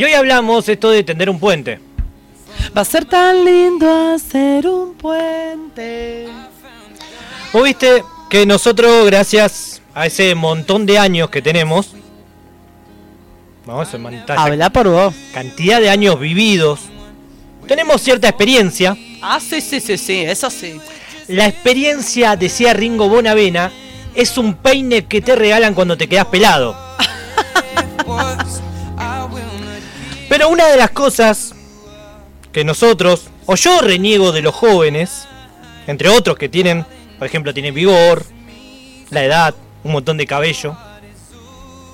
Y hoy hablamos esto de tender un puente. Va a ser tan lindo hacer un puente. Vos viste que nosotros, gracias a ese montón de años que tenemos, vamos a montar Habla por vos. cantidad de años vividos, tenemos cierta experiencia. Ah, sí, sí, sí, sí, eso sí. La experiencia, decía Ringo Bonavena, es un peine que te regalan cuando te quedas pelado. Pero una de las cosas que nosotros, o yo reniego de los jóvenes, entre otros que tienen, por ejemplo, tienen vigor, la edad, un montón de cabello,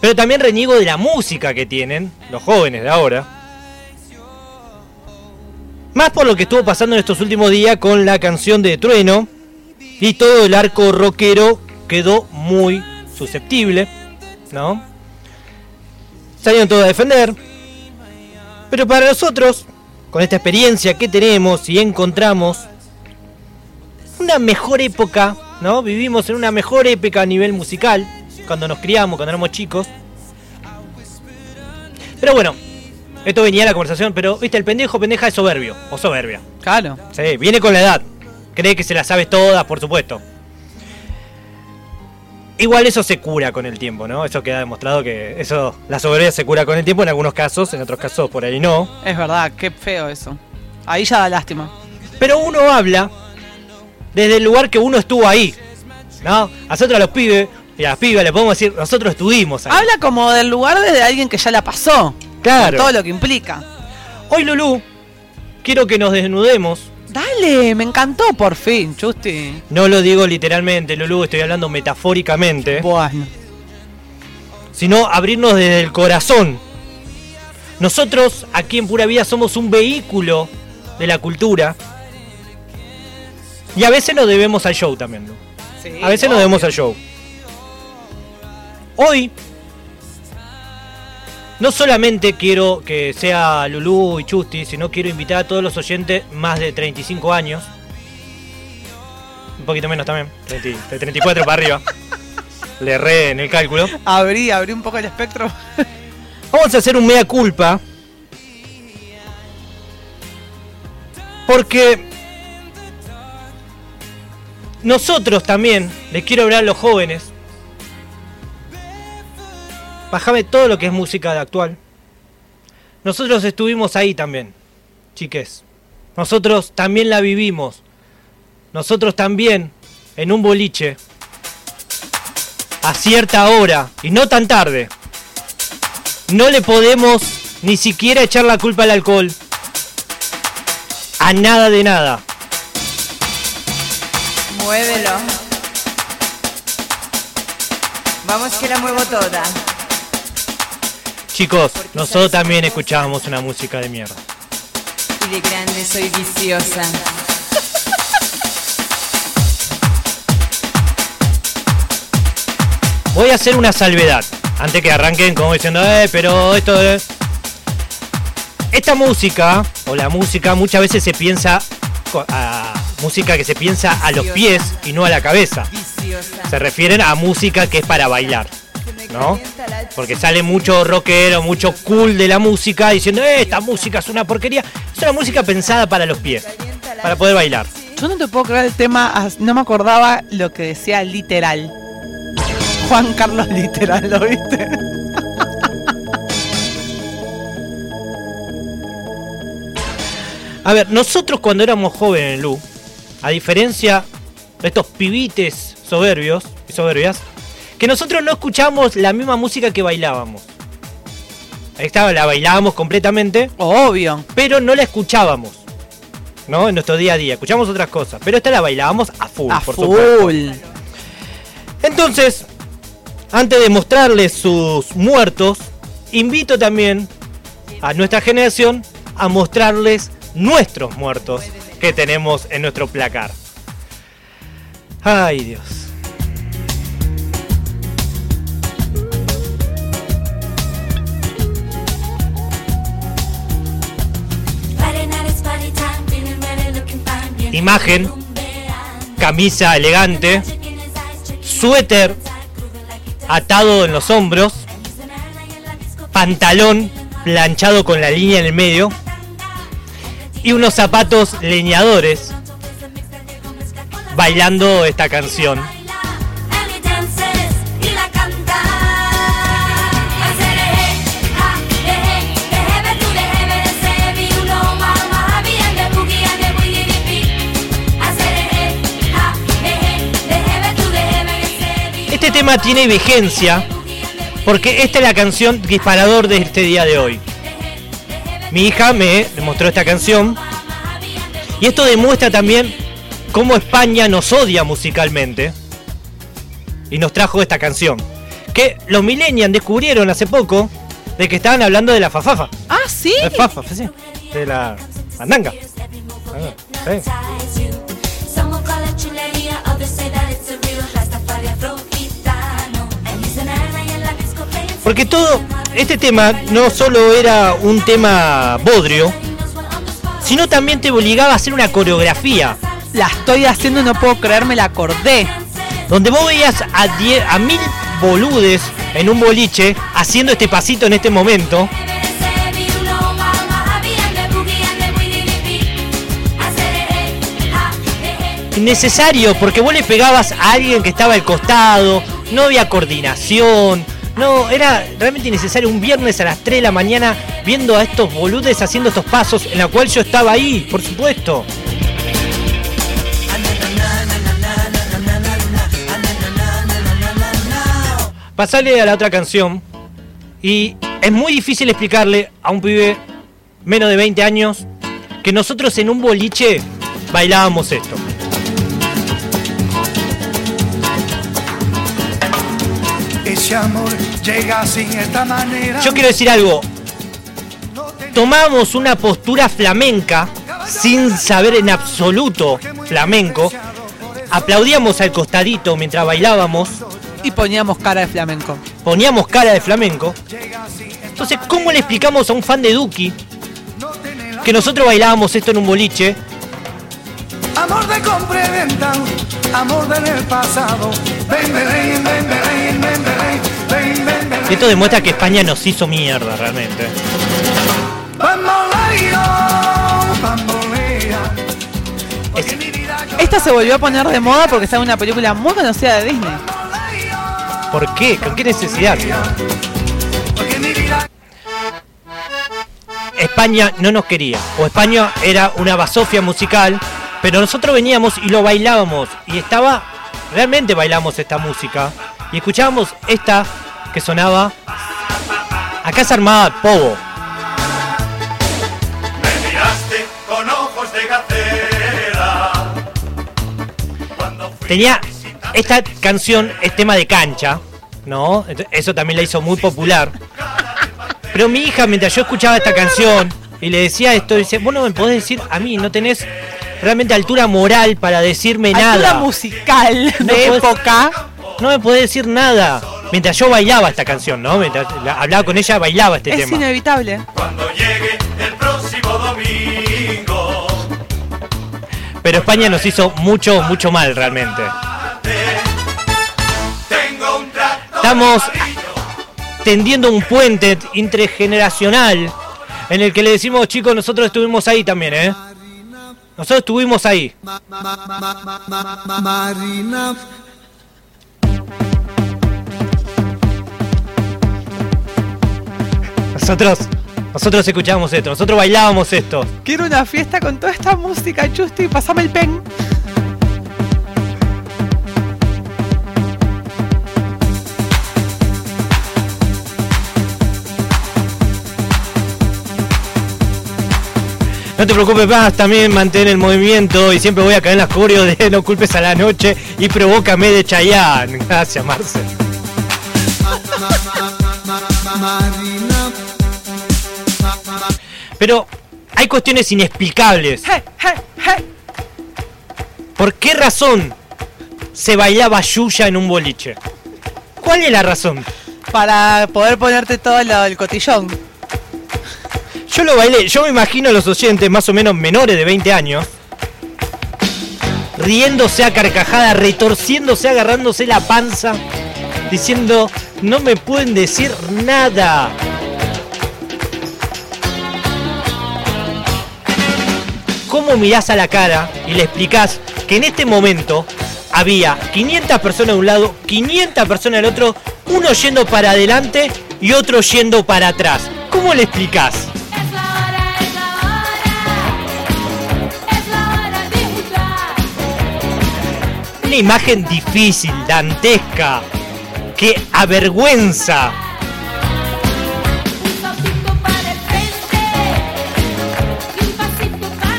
pero también reniego de la música que tienen los jóvenes de ahora. Más por lo que estuvo pasando en estos últimos días con la canción de Trueno y todo el arco rockero quedó muy susceptible, ¿no? Salieron todos a defender. Pero para nosotros, con esta experiencia que tenemos y encontramos una mejor época, ¿no? Vivimos en una mejor época a nivel musical, cuando nos criamos, cuando éramos chicos. Pero bueno, esto venía a la conversación, pero viste, el pendejo pendeja es soberbio, o soberbia. Claro. Sí, viene con la edad. Cree que se las sabe todas, por supuesto. Igual eso se cura con el tiempo, ¿no? Eso queda demostrado que eso, la soberbia se cura con el tiempo en algunos casos, en otros casos por ahí no. Es verdad, qué feo eso. Ahí ya da lástima. Pero uno habla desde el lugar que uno estuvo ahí, ¿no? A nosotros a los pibes y a las pibas le podemos decir, nosotros estuvimos ahí. Habla como del lugar desde alguien que ya la pasó. Claro. Con todo lo que implica. Hoy, Lulú, quiero que nos desnudemos. Dale, me encantó por fin, Chusti. No lo digo literalmente, Lulú, estoy hablando metafóricamente. Bueno. sino abrirnos desde el corazón. Nosotros aquí en Pura Vida somos un vehículo de la cultura. Y a veces nos debemos al show también, ¿no? A veces nos debemos al show. Hoy, no solamente quiero que sea Lulú y Chusti, sino quiero invitar a todos los oyentes más de 35 años. Un poquito menos también, 30 de 34 para arriba. Le erré en el cálculo. Abrí, abrí un poco el espectro. Vamos a hacer un mea culpa. Porque nosotros también, les quiero hablar a los jóvenes. Bájame todo lo que es música de actual. Nosotros estuvimos ahí también, chiques. Nosotros también la vivimos. Nosotros también, en un boliche, a cierta hora, y no tan tarde, no le podemos ni siquiera echar la culpa al alcohol. A nada de nada. Muévelo. Vamos que la muevo toda. Chicos, nosotros también escuchábamos una música de mierda. Y de grande soy viciosa. Voy a hacer una salvedad. Antes que arranquen como diciendo, eh, pero esto es... Esta música, o la música, muchas veces se piensa a música que se piensa a los pies y no a la cabeza. Se refieren a música que es para bailar, ¿no? Porque sale mucho rockero, mucho cool de la música diciendo, eh, esta música es una porquería. Es una música pensada para los pies, para poder bailar. Yo no te puedo creer el tema, no me acordaba lo que decía literal. Juan Carlos literal, ¿lo viste? A ver, nosotros cuando éramos jóvenes, Lu, a diferencia de estos pibites soberbios y soberbias, que nosotros no escuchábamos la misma música que bailábamos. Ahí estaba, la bailábamos completamente. Obvio. Pero no la escuchábamos. ¿No? En nuestro día a día. Escuchamos otras cosas. Pero esta la bailábamos a full, A por full. supuesto. Entonces, antes de mostrarles sus muertos, invito también a nuestra generación a mostrarles nuestros muertos que tenemos en nuestro placar. Ay Dios. Imagen, camisa elegante, suéter atado en los hombros, pantalón planchado con la línea en el medio y unos zapatos leñadores bailando esta canción. Tema tiene vigencia porque esta es la canción disparador de este día de hoy. Mi hija me mostró esta canción y esto demuestra también cómo España nos odia musicalmente y nos trajo esta canción. Que los millennials descubrieron hace poco de que estaban hablando de la fafafa. Ah, sí. La fafafa, sí. De la mandanga. Ah, sí. Porque todo, este tema no solo era un tema bodrio, sino también te obligaba a hacer una coreografía. La estoy haciendo, no puedo creerme, la acordé. Donde vos veías a, die- a mil boludes en un boliche haciendo este pasito en este momento. Innecesario, porque vos le pegabas a alguien que estaba al costado, no había coordinación, no, era realmente innecesario un viernes a las 3 de la mañana viendo a estos boludes haciendo estos pasos, en la cual yo estaba ahí, por supuesto. Pasale a la otra canción y es muy difícil explicarle a un pibe menos de 20 años que nosotros en un boliche bailábamos esto. Ese amor llega sin esta manera. Yo quiero decir algo. Tomamos una postura flamenca sin saber en absoluto flamenco. Aplaudíamos al costadito mientras bailábamos. Y poníamos cara de flamenco. Poníamos cara de flamenco. Entonces, ¿cómo le explicamos a un fan de Duki que nosotros bailábamos esto en un boliche? Amor de compra y venta, amor del pasado. Ven, ven, ven, ven, ven, ven, ven, Esto demuestra que España nos hizo mierda realmente. Esta se volvió a poner de moda porque está en una película muy conocida de Disney. ¿Por qué? ¿Con qué necesidad? España no nos quería. O España era una basofia musical. Pero nosotros veníamos y lo bailábamos. Y estaba. Realmente bailamos esta música. Y escuchábamos esta que sonaba. Acá se armaba Pogo. Me miraste con ojos de Tenía. Esta canción es tema de cancha. ¿No? Eso también la hizo muy popular. Pero mi hija, mientras yo escuchaba esta canción y le decía esto, dice: Vos no me podés decir a mí, no tenés realmente altura moral para decirme Altura nada. musical No de podés- época. No me podés decir nada. Mientras yo bailaba esta canción, ¿no? Mientras la- hablaba con ella, bailaba este Es tema. inevitable. Cuando llegue el próximo domingo. Pero España nos hizo mucho, mucho mal realmente. Tengo un tractor Estamos tendiendo un puente intergeneracional en el que le decimos, chicos, nosotros estuvimos ahí también, ¿eh? Nosotros estuvimos ahí. Marina. Nosotros, nosotros escuchábamos esto, nosotros bailábamos esto. Quiero una fiesta con toda esta música, Chusti. Pasame el pen. No te preocupes más, también mantén el movimiento y siempre voy a caer en las coreos de No culpes a la noche y provócame de Chayanne. Gracias, Marcel. Pero hay cuestiones inexplicables. ¿Por qué razón se bailaba Yuya en un boliche? ¿Cuál es la razón? Para poder ponerte todo lo del cotillón. Yo lo bailé, yo me imagino a los oyentes más o menos menores de 20 años, riéndose a carcajada, retorciéndose, agarrándose la panza, diciendo, no me pueden decir nada. Cómo mirás a la cara y le explicás que en este momento había 500 personas de un lado, 500 personas del otro, uno yendo para adelante y otro yendo para atrás. ¿Cómo le explicás? Una imagen difícil, dantesca, que avergüenza.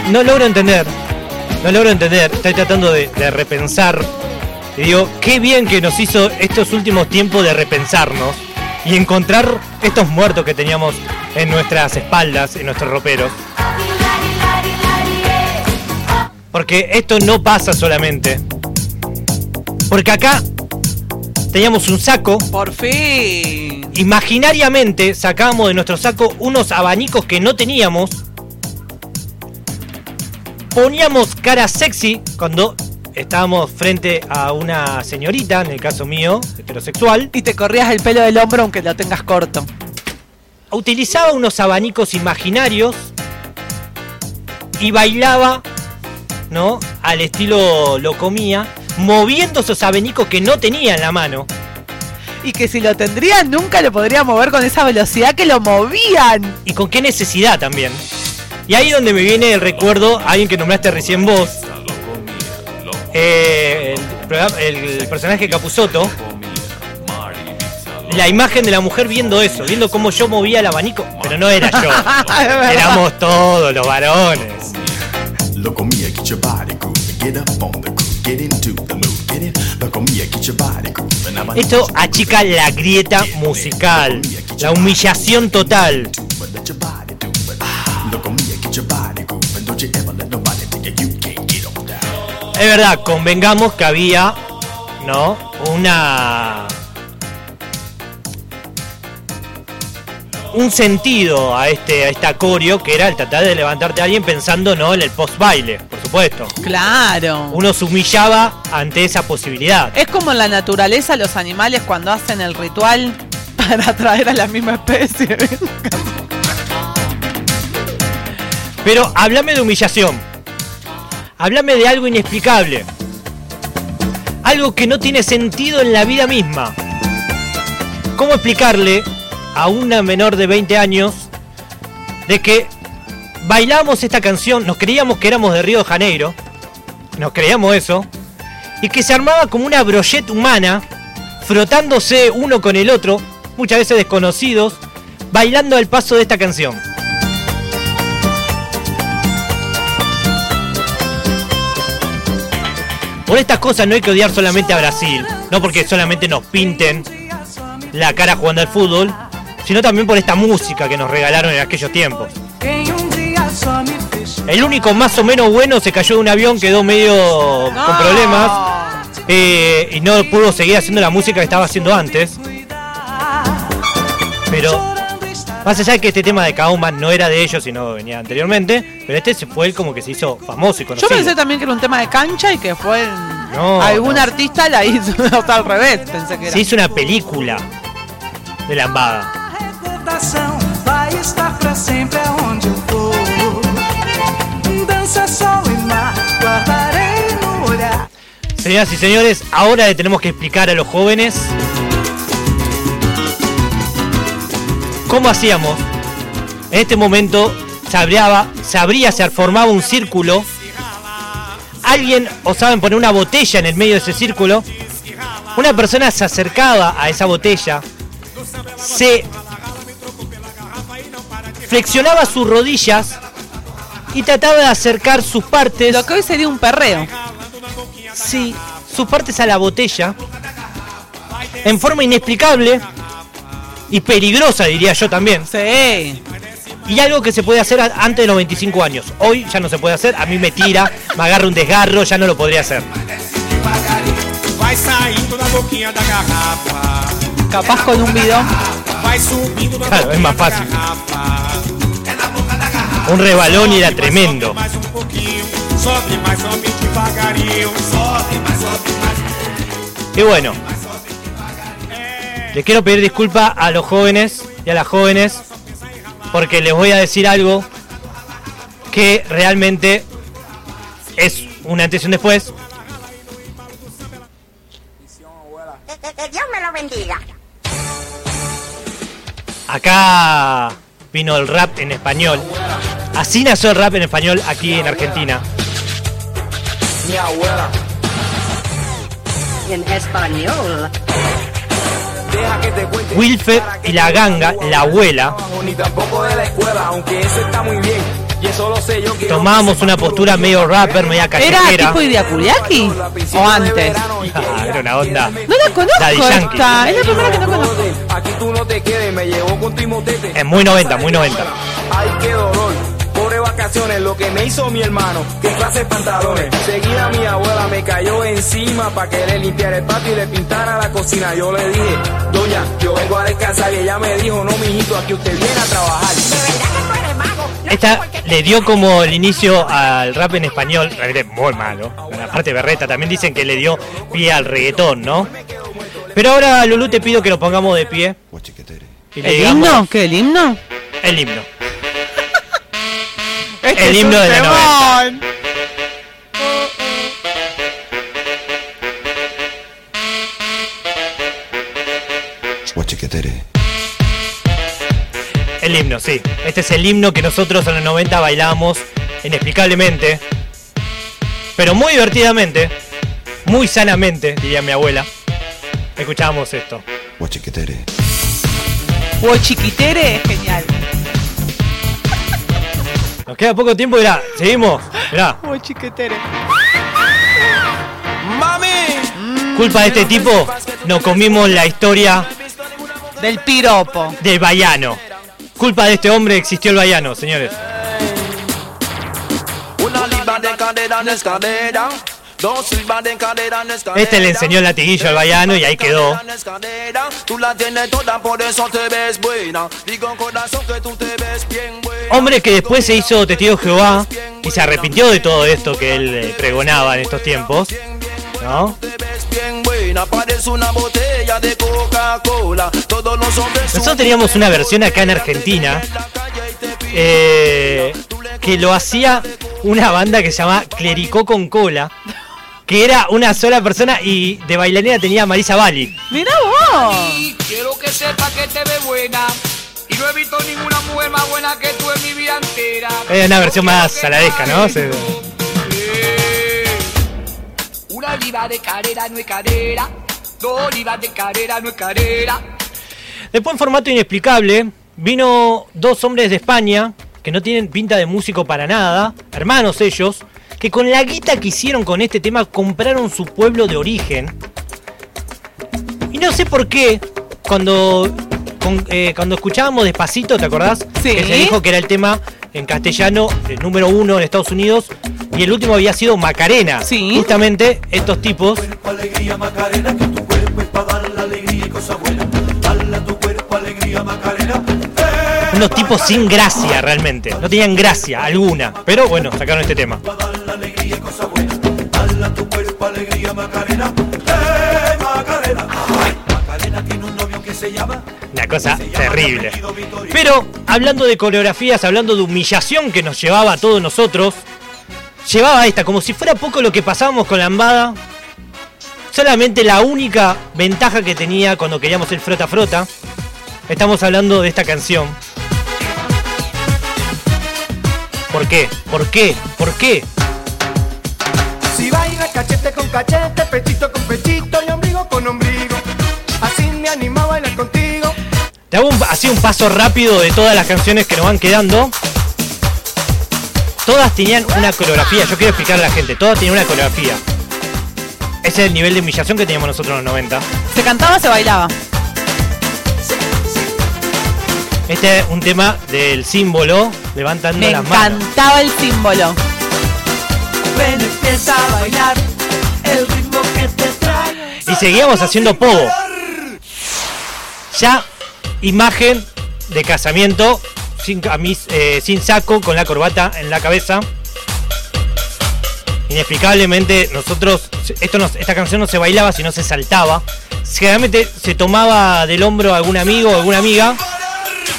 No logro entender, no logro entender, estoy tratando de, de repensar. Y digo, qué bien que nos hizo estos últimos tiempos de repensarnos y encontrar estos muertos que teníamos en nuestras espaldas, en nuestros roperos. Porque esto no pasa solamente. Porque acá teníamos un saco, Por fin. imaginariamente sacábamos de nuestro saco unos abanicos que no teníamos. Poníamos cara sexy cuando estábamos frente a una señorita, en el caso mío, heterosexual. Y te corrías el pelo del hombro aunque lo tengas corto. Utilizaba unos abanicos imaginarios y bailaba, ¿no? Al estilo lo comía, moviendo esos abanicos que no tenía en la mano. Y que si lo tendría nunca lo podría mover con esa velocidad que lo movían. y con qué necesidad también. Y ahí donde me viene el recuerdo, alguien que nombraste recién vos, eh, el, personaje Capuzoto, la imagen de la mujer viendo eso, viendo cómo yo movía el abanico, pero no era yo, éramos todos los varones. Look on me, get your body grooving. Get up on the groove, get into the mood. Get it? Look on me, get your body grooving. I'm a Esto achica la grieta musical, la humillación total. Es verdad, convengamos que había, ¿no? Una. Un sentido a este a esta coreo que era el tratar de levantarte a alguien pensando no en el post baile, por supuesto. Claro. Uno se humillaba ante esa posibilidad. Es como en la naturaleza los animales cuando hacen el ritual para atraer a la misma especie. Pero háblame de humillación. Háblame de algo inexplicable. Algo que no tiene sentido en la vida misma. ¿Cómo explicarle a una menor de 20 años de que bailábamos esta canción, nos creíamos que éramos de Río de Janeiro, nos creíamos eso, y que se armaba como una brochette humana, frotándose uno con el otro, muchas veces desconocidos, bailando al paso de esta canción? Por estas cosas no hay que odiar solamente a Brasil, no porque solamente nos pinten la cara jugando al fútbol, sino también por esta música que nos regalaron en aquellos tiempos. El único más o menos bueno se cayó de un avión, quedó medio con problemas eh, y no pudo seguir haciendo la música que estaba haciendo antes. Pero más allá de que este tema de Kauma no era de ellos, sino venía anteriormente, pero este fue el como que se hizo famoso y Yo conocido. pensé también que era un tema de cancha y que fue No, algún no. artista la hizo o sea, al revés, pensé que era. Se hizo una película de lambada. Señoras y señores, ahora le tenemos que explicar a los jóvenes cómo hacíamos. En este momento se abría, se abría, se formaba un círculo. Alguien, o saben, poner una botella en el medio de ese círculo. Una persona se acercaba a esa botella, se flexionaba sus rodillas y trataba de acercar sus partes. Lo que hoy sería un perreo. Sí, sus partes a la botella en forma inexplicable y peligrosa, diría yo también. Sí. Y algo que se puede hacer antes de los 25 años. Hoy ya no se puede hacer, a mí me tira, me agarra un desgarro, ya no lo podría hacer. Capaz con un bidón. Claro, es más fácil. Un rebalón y era tremendo. Mais um les quiero pedir disculpas a los jóvenes y a las jóvenes porque les voy a decir algo que realmente es un antes y un después. Que, que- que Dios me lo bendiga. Acá vino el rap en español. Así nació el rap en español aquí en Argentina. Mi abuela. En español. Wilfer y la ganga, la abuela, tomábamos una postura medio rapper, media ¿Era callejera. tipo Idiaculiaki? ¿O antes? Ah, era una onda. No la conozco esta. Es la primera que no conozco. Es muy 90, muy 90. Vacaciones, lo que me hizo mi hermano. Qué clase de pantalones. Seguida mi abuela me cayó encima para que le limpiara el patio y le pintara la cocina. Yo le dije, doña, yo vengo a descansar. Y ella me dijo, no, mijito, aquí usted viene a trabajar. Que Esta le dio como el inicio al rap en español, realmente muy malo. La parte berreta también dicen que le dio pie al reggaetón, ¿no? Pero ahora, Lulú, te pido que lo pongamos de pie. ¿El digamos himno? ¿Qué, el himno? El himno. Este El es himno de la temón. El himno, sí. Este es el himno que nosotros en los 90 bailábamos inexplicablemente, pero muy divertidamente, muy sanamente, diría mi abuela. Escuchábamos esto. O chiquitere es genial. Nos queda poco tiempo, mirá, seguimos. Mirá, O chiquitere. culpa de este tipo, nos comimos la historia Del piropo. del Bayano. Culpa de este hombre existió el Bayano, señores. Este le enseñó el latiguillo al Bayano y ahí quedó. Hombre que después se hizo testigo de Jehová y se arrepintió de todo esto que él eh, pregonaba en estos tiempos. Nosotros teníamos una versión acá en Argentina eh, que lo hacía una banda que se llama Clericó con Cola, que era una sola persona y de bailarina tenía a Marisa Bali. Mira vos. Quiero que sepa que te ves buena. Y no he visto ninguna mujer más buena que tú en mi vida entera. Es una versión más saladesca, ¿no? Se- Eh, Una oliva de carrera no es carrera. Dos olivas de carrera no es carrera. Después en formato inexplicable, vino dos hombres de España que no tienen pinta de músico para nada, hermanos ellos, que con la guita que hicieron con este tema compraron su pueblo de origen. Y no sé por qué, cuando, con- eh, cuando escuchábamos Despacito, ¿te acordás? Sí. Que se dijo que era el tema en castellano el número uno en Estados Unidos y el último había sido Macarena. Sí. Justamente estos tipos alegría Macarena, que tu cuerpo es para dar la alegría y cosa buena. Dale a tu cuerpo alegría Macarena. unos tipos sin gracia realmente. No tenían gracia alguna. Pero bueno, sacaron este tema. Macarena. ¡Eh, Macarena! Macarena tiene un novio que se llama. Una cosa terrible. Pero hablando de coreografías, hablando de humillación que nos llevaba a todos nosotros, llevaba esta, como si fuera poco lo que pasábamos con la ambada. Solamente la única ventaja que tenía cuando queríamos el frota frota. Estamos hablando de esta canción. ¿Por qué? ¿Por qué? ¿Por qué? Cachete con cachete, pechito con pechito y ombligo con ombligo. Así me anima a bailar contigo. Te hago un- así un paso rápido de todas las canciones que nos van quedando. Todas tenían una coreografía, yo quiero explicarle a la gente, todas tenían una coreografía. Ese es el nivel de humillación que teníamos nosotros en los 90. Se cantaba, se bailaba. Este es un tema del símbolo, levantando Me las manos. encantaba el símbolo. Ven, empieza a bailar Y seguíamos haciendo pogo. Ya, imagen de casamiento, eh, sin saco, con la corbata en la cabeza. Inexplicablemente, nosotros, esta canción no se bailaba, sino se saltaba. Generalmente se tomaba del hombro algún amigo o alguna amiga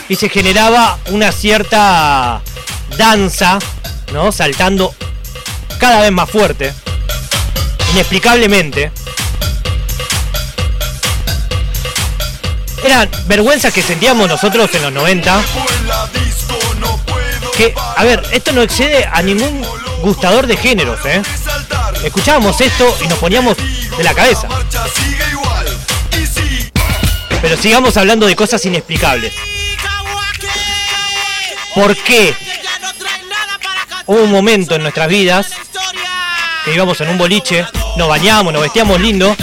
y se generaba una cierta danza, ¿no? Saltando cada vez más fuerte, inexplicablemente. Eran vergüenzas que sentíamos nosotros en los 90. Que, a ver, esto no excede a ningún gustador de géneros, ¿eh? Escuchábamos esto y nos poníamos de la cabeza. Pero sigamos hablando de cosas inexplicables. ¿Por qué? Hubo un momento en nuestras vidas que íbamos en un boliche, nos bañábamos, nos vestíamos lindo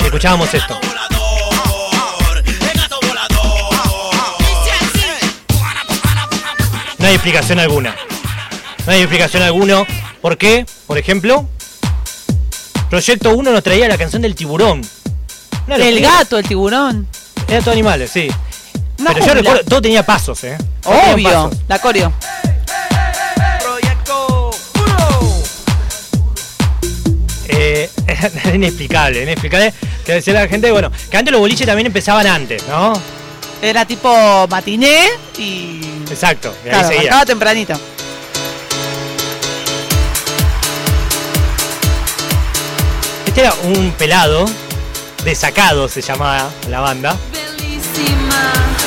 y escuchábamos esto. No hay explicación alguna. No hay explicación alguna. ¿Por qué? Por ejemplo, Proyecto 1 nos traía la canción del tiburón. El locura. gato, el tiburón. Era todo animales, sí. Pero yo recuerdo, todo tenía pasos, ¿eh? Obvio. pasos. La coreo. inexplicable, inexplicable. Que decía la gente, bueno, que antes los boliches también empezaban antes, ¿no? Era tipo matiné y. Exacto, y ahí Claro, seguía. arrancaba tempranito. Este era un pelado, desacado se llamaba la banda.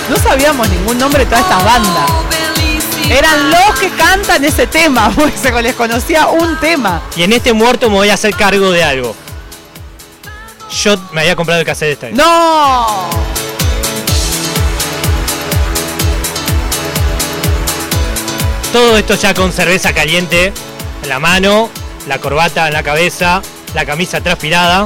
No sabíamos ningún nombre de todas estas bandas. Eran los que cantan ese tema, porque se les conocía un tema. Y en este muerto me voy a hacer cargo de algo. Yo me había comprado el cassette este. ¡No! Todo esto ya con cerveza caliente en la mano, la corbata en la cabeza, la camisa transpirada.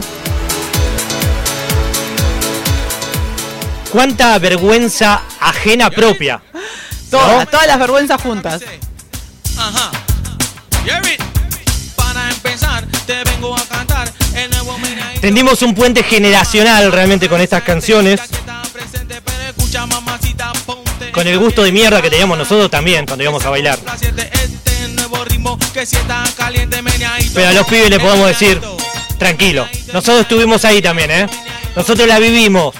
Cuánta vergüenza ajena propia. Todas, todas las vergüenzas juntas. Ajá. Tendimos un puente generacional realmente con estas canciones. Con el gusto de mierda que teníamos nosotros también cuando íbamos a bailar. Pero a los pibes le podemos decir, tranquilo. Nosotros estuvimos ahí también, ¿eh? Nosotros la vivimos.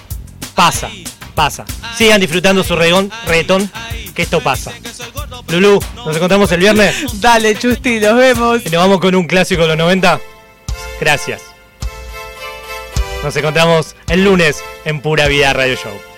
Pasa, pasa. Sigan disfrutando su reggaetón, reggaetón, que esto pasa. Lulú, nos encontramos el viernes Dale, Chusti, nos vemos. y nos vamos con un clásico de los 90. Gracias. Nos encontramos el lunes en Pura Vida Radio Show.